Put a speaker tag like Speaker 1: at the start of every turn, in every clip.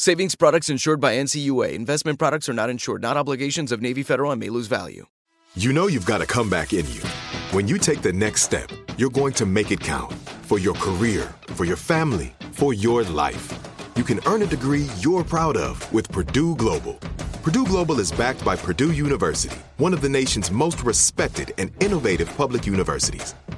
Speaker 1: Savings products insured by NCUA. Investment products are not insured, not obligations of Navy Federal and may lose value.
Speaker 2: You know you've got a comeback in you. When you take the next step, you're going to make it count for your career, for your family, for your life. You can earn a degree you're proud of with Purdue Global. Purdue Global is backed by Purdue University, one of the nation's most respected and innovative public universities.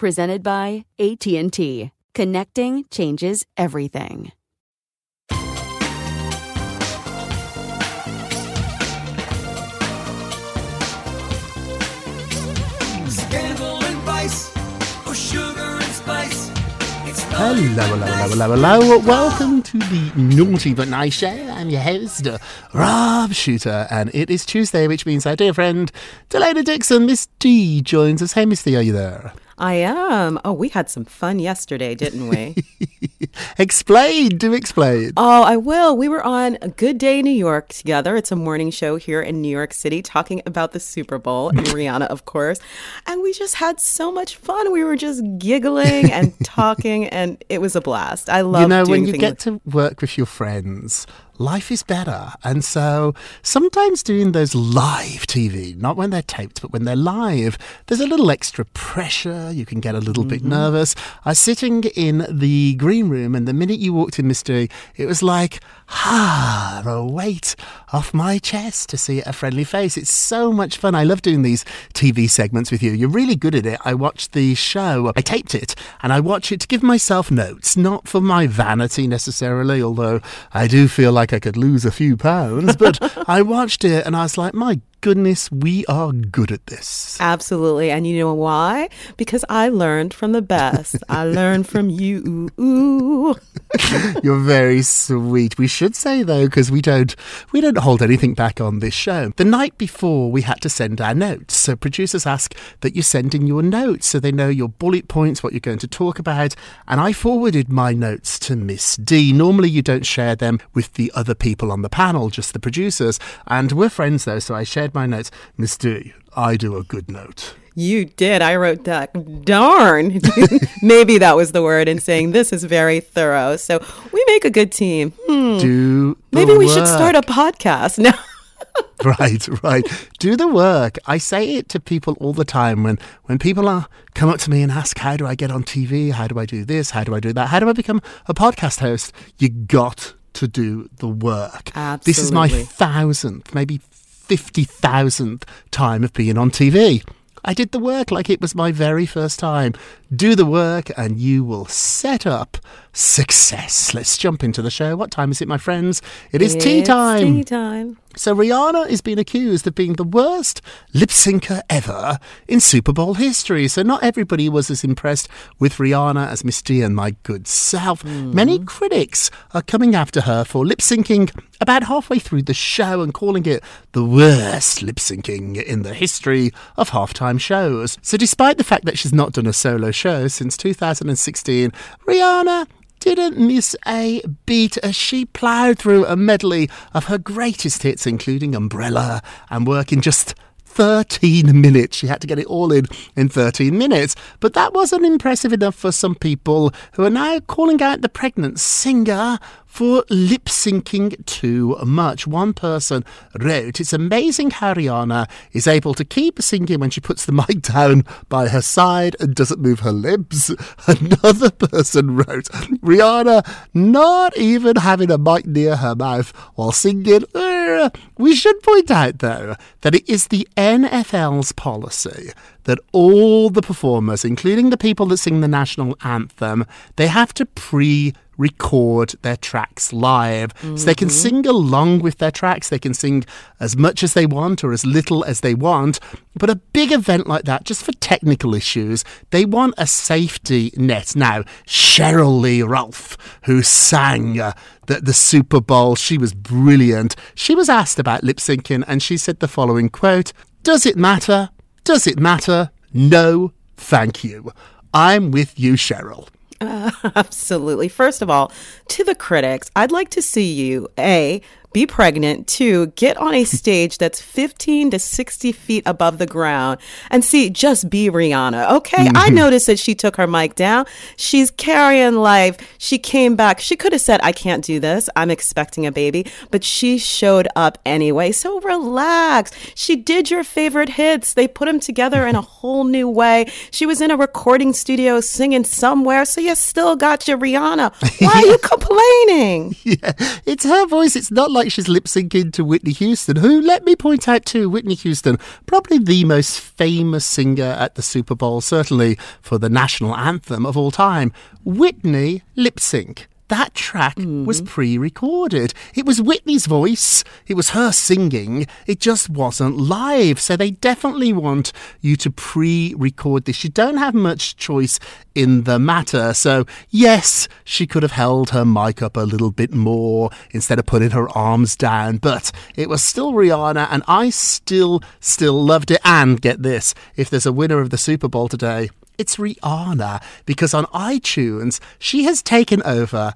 Speaker 3: Presented by AT&T. Connecting changes everything.
Speaker 4: Scandal and vice, or sugar and spice.
Speaker 5: Hello, hello, hello, hello, hello. Welcome to the Naughty But Nice Show. I'm your host, Rob Shuter, and it is Tuesday, which means our dear friend, Delana Dixon, Miss D, joins us. Hey, Miss D, are you there?
Speaker 6: I am. Oh, we had some fun yesterday, didn't we?
Speaker 5: Explain, do explain.
Speaker 6: oh, I will. We were on a Good Day New York together. It's a morning show here in New York City talking about the Super Bowl and Rihanna, of course. And we just had so much fun. We were just giggling and talking, and it was a blast. I love
Speaker 5: you know, when you get to work with your friends, life is better. And so sometimes doing those live TV, not when they're taped, but when they're live, there's a little extra pressure. You can get a little bit nervous. I was sitting in the green room, and the minute you walked in, Mr. it was like, ah, a weight off my chest to see a friendly face. It's so much fun. I love doing these TV segments with you. You're really good at it. I watched the show, I taped it, and I watch it to give myself notes, not for my vanity necessarily, although I do feel like I could lose a few pounds. But I watched it and I was like, my goodness, we are good at this.
Speaker 6: Absolutely. And you know why? Because I learned from the best. I learned from you. Ooh.
Speaker 5: You're very sweet. We should say though, because we don't we don't hold anything back on this show. The night before, we had to send our notes. So producers ask that you send in your notes so they know your bullet points, what you're going to talk about. And I forwarded my notes to Miss D. Normally, you don't share them with the other people on the panel, just the producers. And we're friends though, so I shared my notes. Miss D, I do a good note.
Speaker 6: You did. I wrote that. Darn. Maybe that was the word in saying this is very thorough. So we make a good team. Hmm.
Speaker 5: Do the
Speaker 6: Maybe we should start a podcast now.
Speaker 5: right, right. Do the work. I say it to people all the time when when people are come up to me and ask, "How do I get on TV? How do I do this? How do I do that? How do I become a podcast host?" You got to do the work. This is my thousandth, maybe fifty thousandth time of being on TV. I did the work like it was my very first time. Do the work and you will set up success. Let's jump into the show. What time is it, my friends? It is tea time.
Speaker 6: Tea time.
Speaker 5: So Rihanna is being accused of being the worst lip syncer ever in Super Bowl history. So not everybody was as impressed with Rihanna as Miss D and my good self. Hmm. Many critics are coming after her for lip syncing about halfway through the show and calling it the worst lip syncing in the history of halftime shows. So despite the fact that she's not done a solo show since 2016, Rihanna didn't miss a beat as she ploughed through a medley of her greatest hits, including Umbrella and Work in just 13 minutes. She had to get it all in in 13 minutes. But that wasn't impressive enough for some people who are now calling out the pregnant singer for lip syncing too much. One person wrote, It's amazing how Rihanna is able to keep singing when she puts the mic down by her side and doesn't move her lips. Another person wrote, Rihanna not even having a mic near her mouth while singing. Uh, we should point out, though, that it is the NFL's policy that all the performers, including the people that sing the national anthem, they have to pre record their tracks live. Mm-hmm. So they can sing along with their tracks. They can sing as much as they want or as little as they want. But a big event like that, just for technical issues, they want a safety net. Now, Sheryl Lee Ralph, who sang uh, the, the Super Bowl, she was brilliant. She was asked about lip syncing and she said the following quote Does it matter? Does it matter? No, thank you. I'm with you, Sheryl.
Speaker 6: Uh, absolutely. First of all, to the critics, I'd like to see you, A, be pregnant, two, get on a stage that's 15 to 60 feet above the ground and see, just be Rihanna. Okay. Mm-hmm. I noticed that she took her mic down. She's carrying life. She came back. She could have said, I can't do this. I'm expecting a baby, but she showed up anyway. So relax. She did your favorite hits. They put them together in a whole new way. She was in a recording studio singing somewhere. So you still got your Rihanna. Why are you complaining?
Speaker 5: Yeah. It's her voice. It's not like like she's lip syncing to Whitney Houston, who, let me point out too, Whitney Houston, probably the most famous singer at the Super Bowl, certainly for the national anthem of all time. Whitney lip sync that track mm-hmm. was pre recorded. It was Whitney's voice, it was her singing, it just wasn't live. So they definitely want you to pre record this. You don't have much choice in the matter. So, yes, she could have held her mic up a little bit more instead of putting her arms down, but it was still Rihanna, and I still, still loved it. And get this if there's a winner of the Super Bowl today, it's Rihanna because on iTunes she has taken over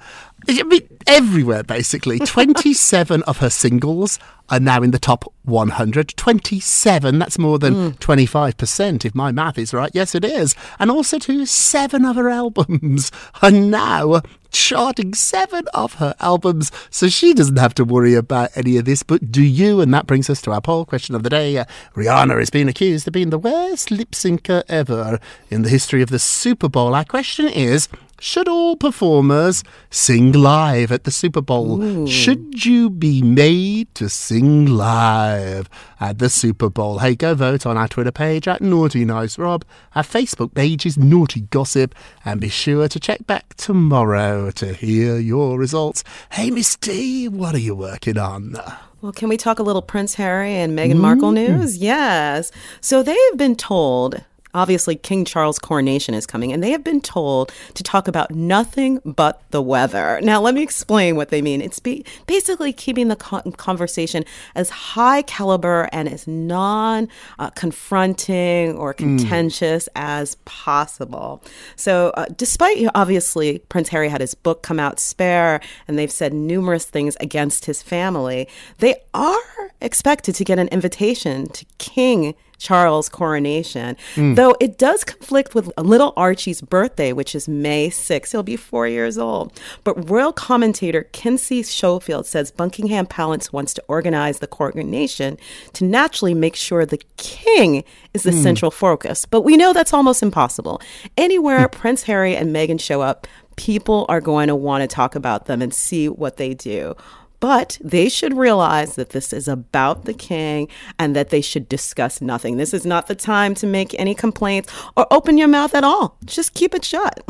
Speaker 5: I mean, everywhere basically. 27 of her singles are now in the top 100. 27, that's more than mm. 25% if my math is right. Yes, it is. And also, too, seven of her albums are now charting seven of her albums. So she doesn't have to worry about any of this. But do you? And that brings us to our poll question of the day. Uh, Rihanna is being accused of being the worst lip syncer ever in the history of the Super Bowl. Our question is should all performers sing live at the Super Bowl? Ooh. Should you be made to sing live at the Super Bowl? Hey, go vote on our Twitter page at Naughty Nice Rob. Our Facebook page is Naughty Gossip. And be sure to check back tomorrow to hear your results. Hey, Miss D, what are you working on?
Speaker 6: Well, can we talk a little Prince Harry and Meghan Markle mm. news? Yes. So they have been told obviously King Charles' coronation is coming, and they have been told to talk about nothing but the weather. Now, let me explain what they mean. It's be- basically keeping the conversation as high caliber and as non uh, confronting or hmm. contentious mm. as possible. So, uh, despite obviously Prince Harry had his book come out, Spare, and they've said numerous things against his family, they are expected to get an invitation to King Charles' coronation, mm. though it does conflict with little Archie's birthday, which is May 6th. He'll be four years old. But royal commentator Kinsey Schofield says Buckingham Palace wants to organize the coronation to naturally make sure the king is the mm. central focus. But we know that's almost impossible. Anywhere mm. Prince Harry and Meghan show up, people are going to want to talk about them and see what they do. But they should realize that this is about the king and that they should discuss nothing. This is not the time to make any complaints or open your mouth at all. Just keep it shut.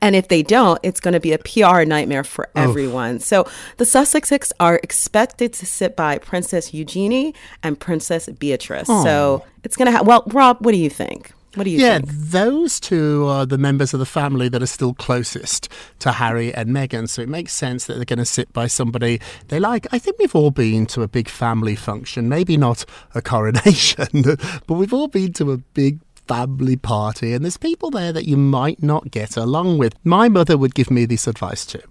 Speaker 6: And if they don't, it's going to be a PR nightmare for everyone. So the Sussexes are expected to sit by Princess Eugenie and Princess Beatrice. Aww. So it's going to have, well, Rob, what do you think? What do you
Speaker 5: yeah,
Speaker 6: think?
Speaker 5: those two are the members of the family that are still closest to Harry and Meghan. So it makes sense that they're going to sit by somebody they like. I think we've all been to a big family function, maybe not a coronation, but we've all been to a big family party and there's people there that you might not get along with. My mother would give me this advice too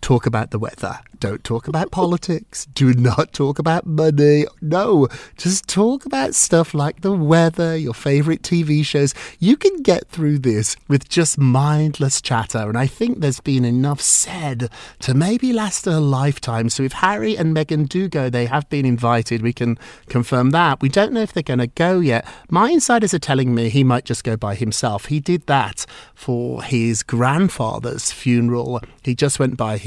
Speaker 5: talk about the weather. Don't talk about politics. Do not talk about money. No, just talk about stuff like the weather, your favorite TV shows. You can get through this with just mindless chatter. And I think there's been enough said to maybe last a lifetime. So if Harry and Meghan do go, they have been invited. We can confirm that. We don't know if they're going to go yet. My insiders are telling me he might just go by himself. He did that for his grandfather's funeral. He just went by.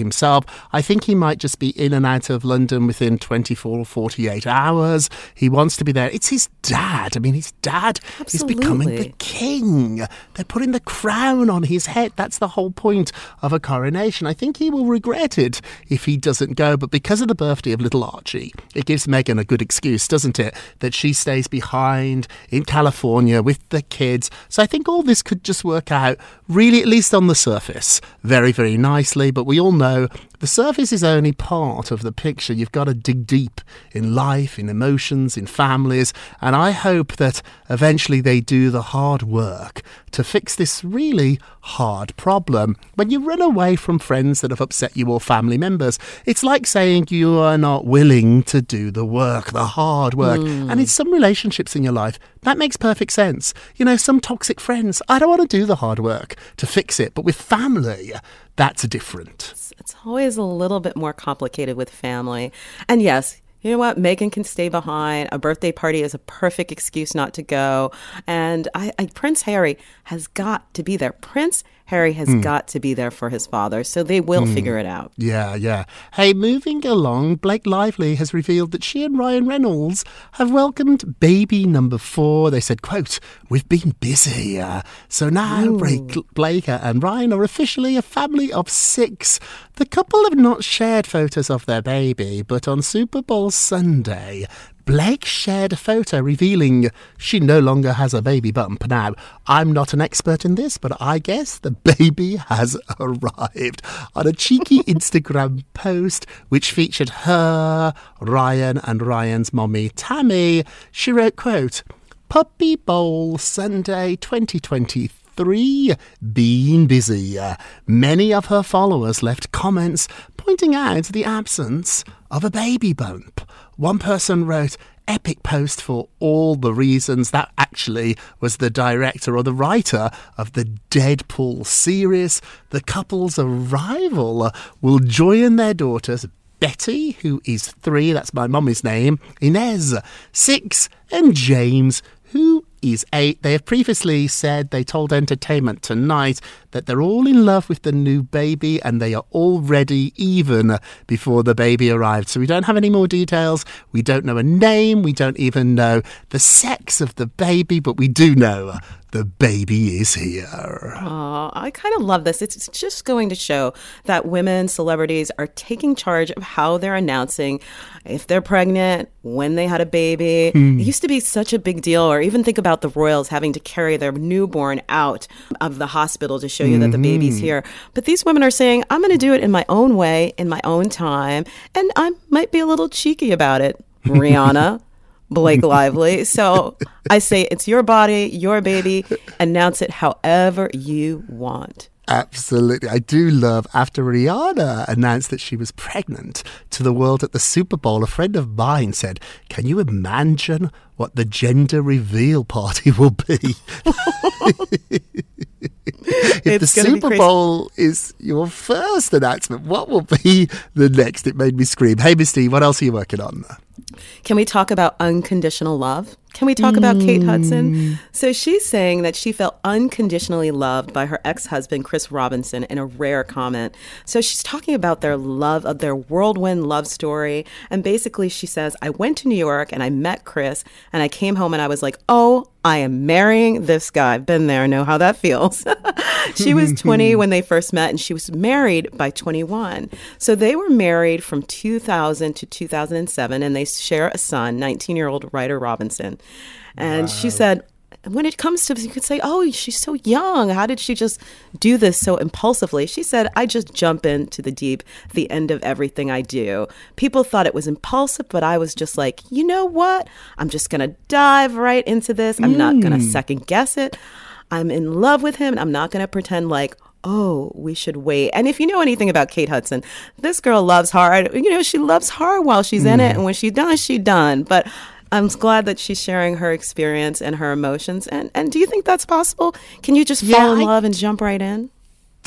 Speaker 5: I think he might just be in and out of London within 24 or 48 hours. He wants to be there. It's his dad. I mean, his dad is becoming the king. They're putting the crown on his head. That's the whole point of a coronation. I think he will regret it if he doesn't go. But because of the birthday of little Archie, it gives Meghan a good excuse, doesn't it? That she stays behind in California with the kids. So I think all this could just work out really, at least on the surface, very, very nicely. But we all know the surface is only part of the picture. You've got to dig deep in life, in emotions, in families. And I hope that eventually they do the hard work to fix this really hard problem. When you run away from friends that have upset you or family members, it's like saying you are not willing to do the work, the hard work. Hmm. And in some relationships in your life, that makes perfect sense. You know, some toxic friends, I don't want to do the hard work to fix it. But with family, that's different.
Speaker 6: It's always a little bit more complicated with family. And yes, you know what? Meghan can stay behind. A birthday party is a perfect excuse not to go. And I, I Prince Harry has got to be there. Prince Harry has got to be there for his father. So they will figure it out.
Speaker 5: Yeah, yeah. Hey, moving along, Blake Lively has revealed that she and Ryan Reynolds have welcomed baby number four. They said, quote, we've been busy. Uh, so now Blake, Blake and Ryan are officially a family of six. The couple have not shared photos of their baby, but on Super Bowl Sunday, Blake shared a photo revealing she no longer has a baby bump. Now, I'm not an expert in this, but I guess the baby has arrived on a cheeky Instagram post which featured her, Ryan, and Ryan's mommy, Tammy. She wrote, quote, Puppy Bowl Sunday 2023. Been busy. Uh, Many of her followers left comments pointing out the absence of a baby bump. One person wrote, Epic post for all the reasons. That actually was the director or the writer of the Deadpool series. The couple's arrival will join their daughters Betty, who is three, that's my mummy's name, Inez, six, and James, who is eight. They have previously said they told Entertainment Tonight that they're all in love with the new baby and they are all ready even before the baby arrived. So we don't have any more details. We don't know a name. We don't even know the sex of the baby, but we do know the baby is here.
Speaker 6: Aw, I kind of love this. It's it's just going to show that women celebrities are taking charge of how they're announcing if they're pregnant, when they had a baby. Hmm. It used to be such a big deal, or even think about the royals having to carry their newborn out of the hospital to show you that the baby's mm-hmm. here. But these women are saying, I'm going to do it in my own way, in my own time, and I might be a little cheeky about it. Rihanna. Blake Lively. So I say it's your body, your baby. Announce it however you want.
Speaker 5: Absolutely. I do love after Rihanna announced that she was pregnant to the world at the Super Bowl, a friend of mine said, Can you imagine what the gender reveal party will be? If the Super. Bowl is your first announcement, what will be the next? It made me scream. Hey, Misty, what else are you working on?
Speaker 6: Can we talk about unconditional love? Can we talk about Kate Hudson? Hmm. So she's saying that she felt unconditionally loved by her ex husband, Chris Robinson, in a rare comment. So she's talking about their love, of their whirlwind love story. And basically, she says, I went to New York and I met Chris, and I came home and I was like, oh, I am marrying this guy. I've been there, know how that feels. she was 20 when they first met, and she was married by 21. So they were married from 2000 to 2007, and they share a son, 19 year old Ryder Robinson. And she said, when it comes to, you could say, oh, she's so young. How did she just do this so impulsively? She said, I just jump into the deep, the end of everything I do. People thought it was impulsive, but I was just like, you know what? I'm just going to dive right into this. I'm not going to mm. second guess it. I'm in love with him. And I'm not going to pretend like, oh, we should wait. And if you know anything about Kate Hudson, this girl loves hard. You know, she loves hard while she's in it. Mm. And when she's done, she's done. But I'm glad that she's sharing her experience and her emotions. And, and do you think that's possible? Can you just
Speaker 5: Yeah,
Speaker 6: fall in
Speaker 5: I-
Speaker 6: love and jump right in?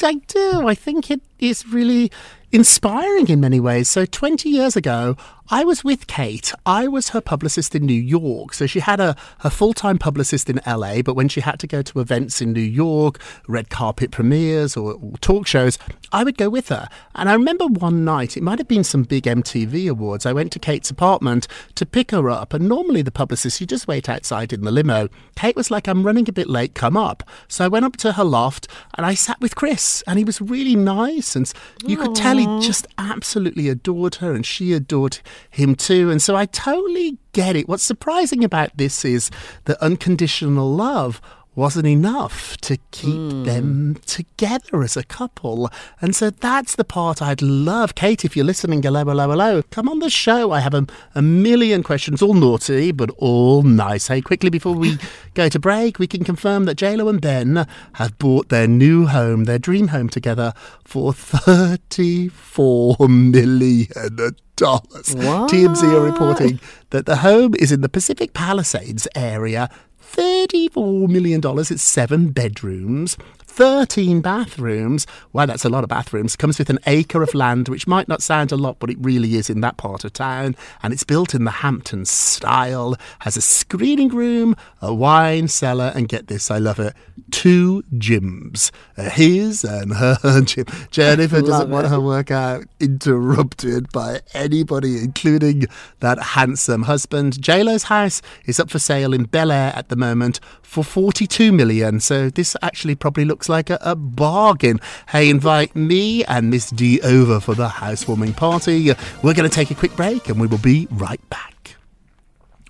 Speaker 5: I do. I think it is really inspiring in many ways. So, 20 years ago, I was with Kate. I was her publicist in New York. So, she had a, a full time publicist in LA, but when she had to go to events in New York, red carpet premieres or, or talk shows, I would go with her. And I remember one night, it might have been some big MTV awards, I went to Kate's apartment to pick her up. And normally, the publicist, you just wait outside in the limo. Kate was like, I'm running a bit late, come up. So, I went up to her loft and I sat with Chris, and he was really nice. And you could tell he just absolutely adored her, and she adored him too. And so I totally get it. What's surprising about this is that unconditional love wasn't enough to keep hmm. them together as a couple. And so that's the part I'd love. Kate, if you're listening, hello, hello, hello. Come on the show. I have a, a million questions, all naughty, but all nice. Hey, quickly before we go to break, we can confirm that JLo and Ben have bought their new home, their dream home together for $34 million. Dollars. TMZ are reporting that the home is in the Pacific Palisades area $34 million. It's seven bedrooms, 13 bathrooms. Wow, that's a lot of bathrooms. Comes with an acre of land, which might not sound a lot, but it really is in that part of town. And it's built in the Hampton style. Has a screening room, a wine cellar, and get this, I love it, two gyms. Uh, his and her gym. Jennifer doesn't want her workout interrupted by anybody, including that handsome husband. JLo's house is up for sale in Bel Air at the moment for 42 million. So this actually probably looks like a, a bargain. Hey, invite me and Miss D over for the housewarming party. We're going to take a quick break and we will be right back.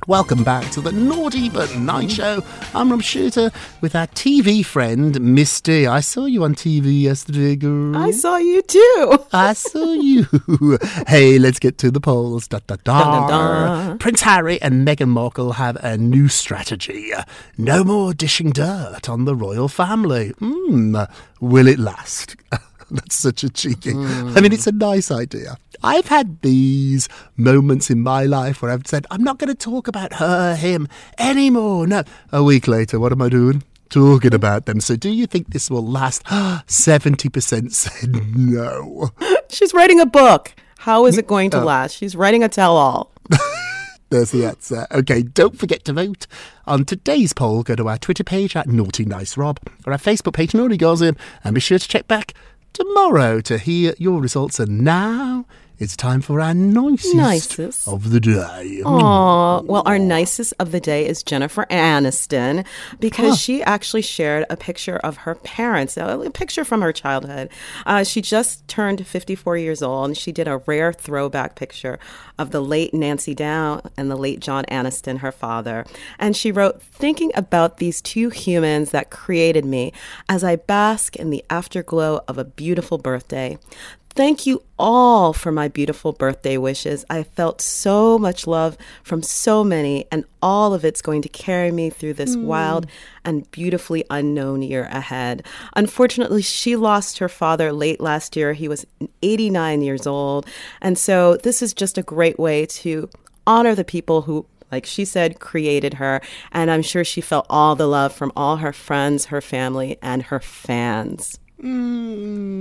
Speaker 5: Welcome back to the Naughty But Nice Show. I'm Rob Shuter with our TV friend, Miss I saw you on TV yesterday, girl.
Speaker 6: I saw you too.
Speaker 5: I saw you. hey, let's get to the polls. Da, da, da.
Speaker 6: Dun.
Speaker 5: Prince Harry and Meghan Markle have a new strategy. No more dishing dirt on the royal family. Hmm, will it last? That's such a cheeky. I mean, it's a nice idea. I've had these moments in my life where I've said, I'm not going to talk about her, him anymore. No. A week later, what am I doing? Talking about them. So, do you think this will last? 70% said no.
Speaker 6: She's writing a book. How is it going
Speaker 5: Oh.
Speaker 6: to last? She's writing a tell all.
Speaker 5: There's the answer. Okay, don't forget to vote on today's poll. Go to our Twitter page at Naughty Nice Rob or our Facebook page, Naughty Gossip, and be sure to check back tomorrow to hear your results. And now it's time for our nicest,
Speaker 6: Nicest.
Speaker 5: of the day.
Speaker 6: Aw, well, our nicest of the day is Jennifer Aniston because she actually shared a picture of her parents, a a picture from her childhood. Uh, she just turned 54 years old and she did a rare throwback picture of the late Nancy Dow and the late John Aniston, her father. And she wrote, Thinking about these two humans that created me as I bask in the afterglow of a beautiful birthday. Thank you all for my beautiful birthday wishes. I felt so much love from so many, and all of it's going to carry me through this wild and beautifully unknown year ahead. Unfortunately, she lost her father late last year. He was 89 years old. And so, this is just a great way to honor the people who like she said, created her. And I'm sure she felt all the love from all her friends, her family, and her fans.
Speaker 5: Mm,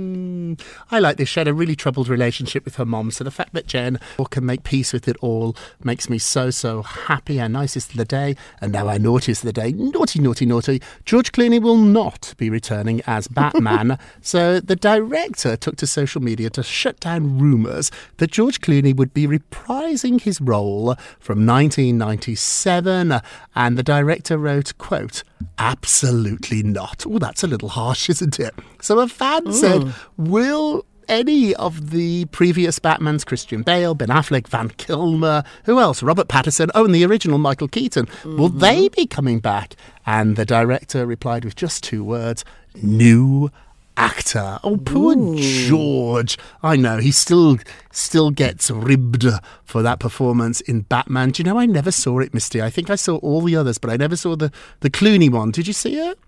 Speaker 5: I like this. She had a really troubled relationship with her mom, so the fact that Jen can make peace with it all makes me so, so happy. Our nicest of the day, and now our naughtiest of the day. Naughty, naughty, naughty. George Clooney will not be returning as Batman, so the director took to social media to shut down rumours that George Clooney would be reprising his role from 1997, and the director wrote, quote, absolutely not. Oh, that's a little harsh, isn't it? So a fan said, will any of the previous Batmans, Christian Bale, Ben Affleck, Val Kilmer, who else? Robert Pattinson, oh, and the original Michael Keaton, will they mm-hmm. be coming back? And the director replied with just two words, new actor. Oh, poor George. I know he still still gets ribbed for that performance in Batman. Do you know I never saw it, Misty? I think I saw all the others, but I never saw the the Clooney one. Did you see it?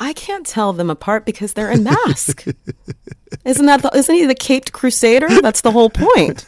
Speaker 6: I can't tell them apart because they're in mask. isn't that the, isn't he the caped crusader? That's the whole point.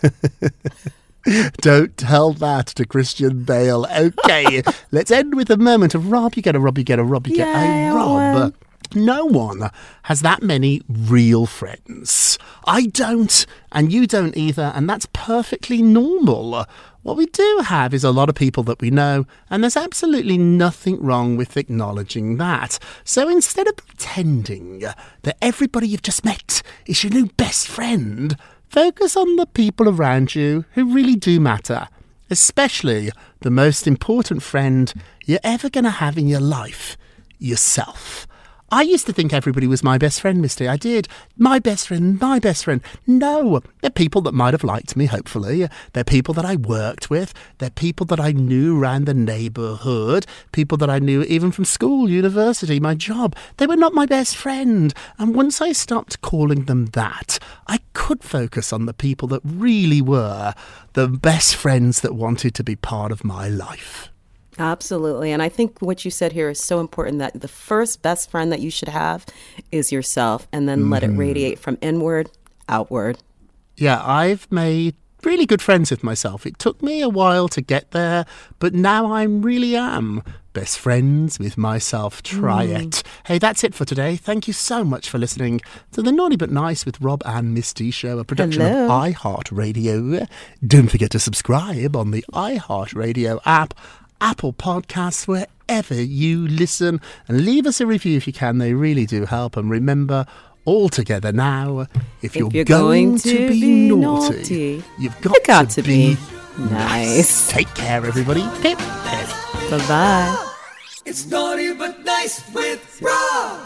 Speaker 5: Don't tell that to Christian Bale. Okay, let's end with a moment of Rob. You get a Rob, you get a Rob, you get
Speaker 6: Yay,
Speaker 5: a
Speaker 6: I
Speaker 5: Rob. No one has that many real friends. I don't, and you don't either, and that's perfectly normal. What we do have is a lot of people that we know, and there's absolutely nothing wrong with acknowledging that. So instead of pretending that everybody you've just met is your new best friend, focus on the people around you who really do matter, especially the most important friend you're ever going to have in your life yourself. I used to think everybody was my best friend, Misty. I did. My best friend, my best friend. No, they're people that might have liked me, hopefully. They're people that I worked with. They're people that I knew around the neighbourhood. People that I knew even from school, university, my job. They were not my best friend. And once I stopped calling them that, I could focus on the people that really were the best friends that wanted to be part of my life.
Speaker 6: Absolutely. And I think what you said here is so important that the first best friend that you should have is yourself and then let it mm-hmm. radiate from inward outward.
Speaker 5: Yeah, I've made really good friends with myself. It took me a while to get there, but now I really am best friends with myself. Try mm. it. Hey, that's it for today. Thank you so much for listening to the Naughty But Nice with Rob and Misty show, a production
Speaker 6: Hello.
Speaker 5: of iHeartRadio. Don't forget to subscribe on the iHeartRadio app, Apple Podcasts, wherever you listen, and leave us a review if you can. They really do help. And remember, all together now, if, you're,
Speaker 6: you're
Speaker 5: going,
Speaker 6: going
Speaker 5: to
Speaker 6: to
Speaker 5: be,
Speaker 6: be
Speaker 5: naughty,
Speaker 6: naughty,
Speaker 5: you've got,
Speaker 6: you got
Speaker 5: to,
Speaker 6: to
Speaker 5: be,
Speaker 6: be nice.
Speaker 5: Take care, everybody. Pip, pip.
Speaker 6: Bye bye.
Speaker 4: It's naughty but nice with Rob.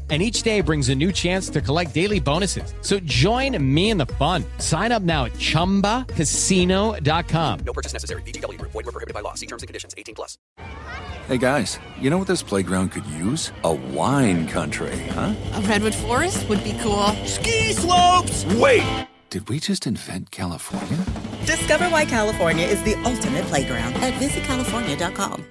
Speaker 7: And each day brings a new chance to collect daily bonuses. So join me in the fun. Sign up now at chumbacasino.com.
Speaker 8: No purchase necessary. VGW Group. Void were prohibited by law. See terms and conditions. 18 plus.
Speaker 9: Hey guys, you know what this playground could use? A wine country, huh?
Speaker 10: A redwood forest would be cool.
Speaker 9: Ski slopes! Wait! Did we just invent California?
Speaker 11: Discover why California is the ultimate playground at visitcalifornia.com.